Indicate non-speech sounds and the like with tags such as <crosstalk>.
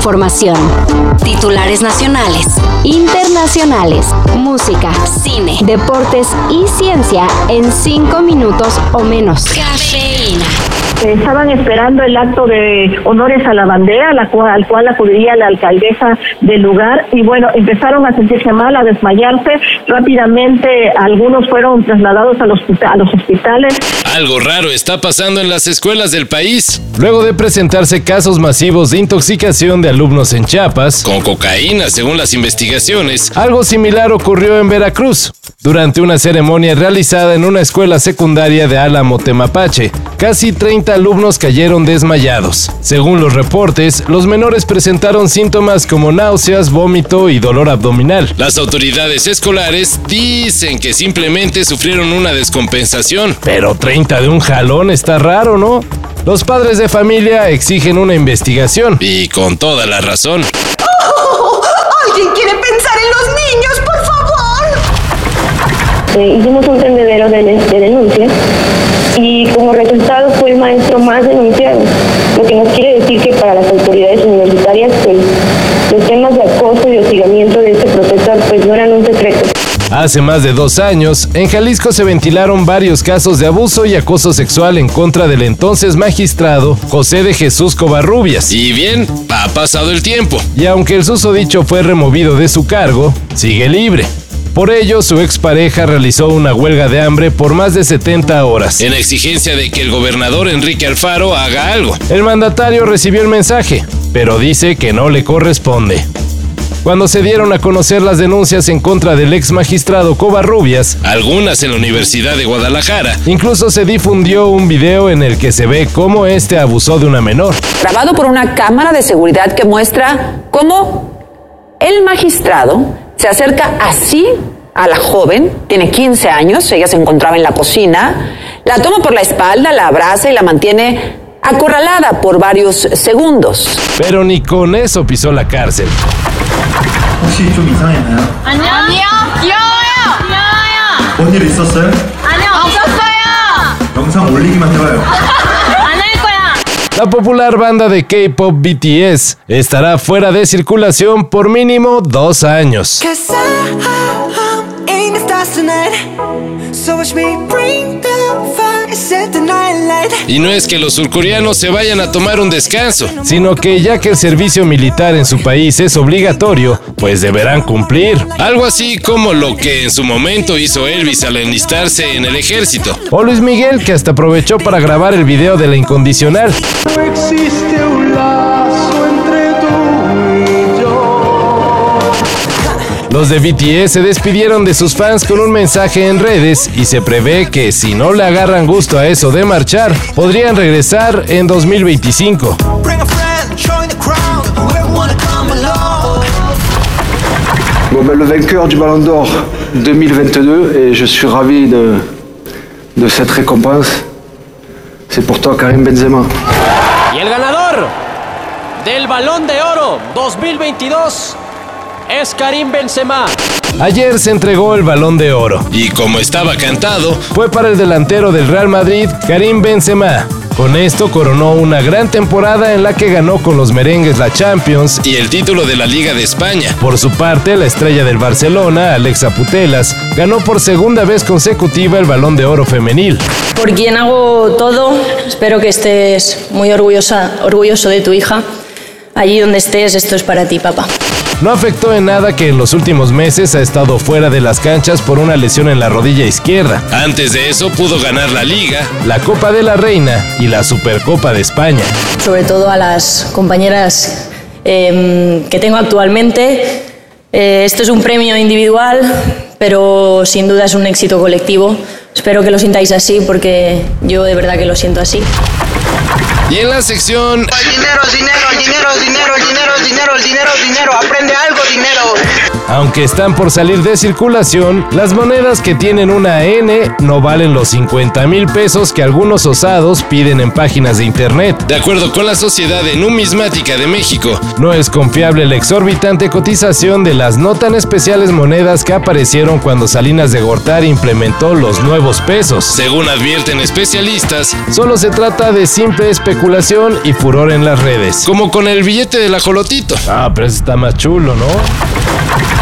información. Titulares nacionales, internacionales, música, cine, deportes y ciencia en cinco minutos o menos. Cafeína. Estaban esperando el acto de honores a la bandera, la cual, al cual acudiría la alcaldesa del lugar, y bueno, empezaron a sentirse mal, a desmayarse. Rápidamente algunos fueron trasladados a los, a los hospitales. Algo raro está pasando en las escuelas del país. Luego de presentarse casos masivos de intoxicación de alumnos en Chiapas, con cocaína según las investigaciones, algo similar ocurrió en Veracruz, durante una ceremonia realizada en una escuela secundaria de Álamo Temapache. Casi 30 alumnos cayeron desmayados. Según los reportes, los menores presentaron síntomas como náuseas, vómito y dolor abdominal. Las autoridades escolares dicen que simplemente sufrieron una descompensación. Pero 30 de un jalón está raro, ¿no? Los padres de familia exigen una investigación. Y con toda la razón. <laughs> ¿Alguien quiere pensar en los niños, por favor? Eh, hicimos un tendedero de, de denuncias y como resultado fue el maestro más denunciado, lo que nos quiere decir que para las autoridades universitarias pues, los temas de acoso y hostigamiento de este profesor pues no eran un secreto. Hace más de dos años, en Jalisco se ventilaron varios casos de abuso y acoso sexual en contra del entonces magistrado José de Jesús Covarrubias. Y bien, ha pasado el tiempo. Y aunque el susodicho fue removido de su cargo, sigue libre. Por ello, su expareja realizó una huelga de hambre por más de 70 horas, en exigencia de que el gobernador Enrique Alfaro haga algo. El mandatario recibió el mensaje, pero dice que no le corresponde. Cuando se dieron a conocer las denuncias en contra del ex magistrado Covarrubias, algunas en la Universidad de Guadalajara, incluso se difundió un video en el que se ve cómo este abusó de una menor. Grabado por una cámara de seguridad que muestra cómo el magistrado se acerca así a la joven, tiene 15 años, ella se encontraba en la cocina, la toma por la espalda, la abraza y la mantiene acorralada por varios segundos. Pero ni con eso pisó la cárcel. <laughs> La popular banda de K-pop BTS estará fuera de circulación por mínimo dos años. Y no es que los surcoreanos se vayan a tomar un descanso, sino que ya que el servicio militar en su país es obligatorio, pues deberán cumplir. Algo así como lo que en su momento hizo Elvis al enlistarse en el ejército. O Luis Miguel, que hasta aprovechó para grabar el video de la incondicional. existe un lazo Los de BTS se despidieron de sus fans con un mensaje en redes y se prevé que si no le agarran gusto a eso de marchar, podrían regresar en 2025. Bring a friend, join the crowd. Whoever wanna come along. Bon, ben, le vainqueur du Ballon d'Or 2022, et je suis ravi de, de cette récompense, c'est pour toi Karim Benzema. Y el ganador del Balón de Oro 2022 es Karim Benzema. Ayer se entregó el balón de oro y como estaba cantado, fue para el delantero del Real Madrid, Karim Benzema. Con esto coronó una gran temporada en la que ganó con los merengues la Champions y el título de la Liga de España. Por su parte, la estrella del Barcelona, Alexa Putelas, ganó por segunda vez consecutiva el balón de oro femenil. Por quien hago todo, espero que estés muy orgullosa, orgulloso de tu hija. Allí donde estés, esto es para ti, papá. No afectó en nada que en los últimos meses ha estado fuera de las canchas por una lesión en la rodilla izquierda. Antes de eso pudo ganar la Liga, la Copa de la Reina y la Supercopa de España. Sobre todo a las compañeras eh, que tengo actualmente. Eh, esto es un premio individual, pero sin duda es un éxito colectivo. Espero que lo sintáis así porque yo de verdad que lo siento así. Y en la sección Dinero, dinero, dinero, dinero, dinero, dinero, dinero, dinero. Aprende algo, dinero. Aunque están por salir de circulación, las monedas que tienen una N no valen los 50 mil pesos que algunos osados piden en páginas de internet. De acuerdo con la Sociedad de Numismática de México, no es confiable la exorbitante cotización de las no tan especiales monedas que aparecieron cuando Salinas de Gortari implementó los nuevos pesos. Según advierten especialistas, solo se trata de simple especulación y furor en las redes. Como con el billete del ajolotito. Ah, pero ese está más chulo, ¿no?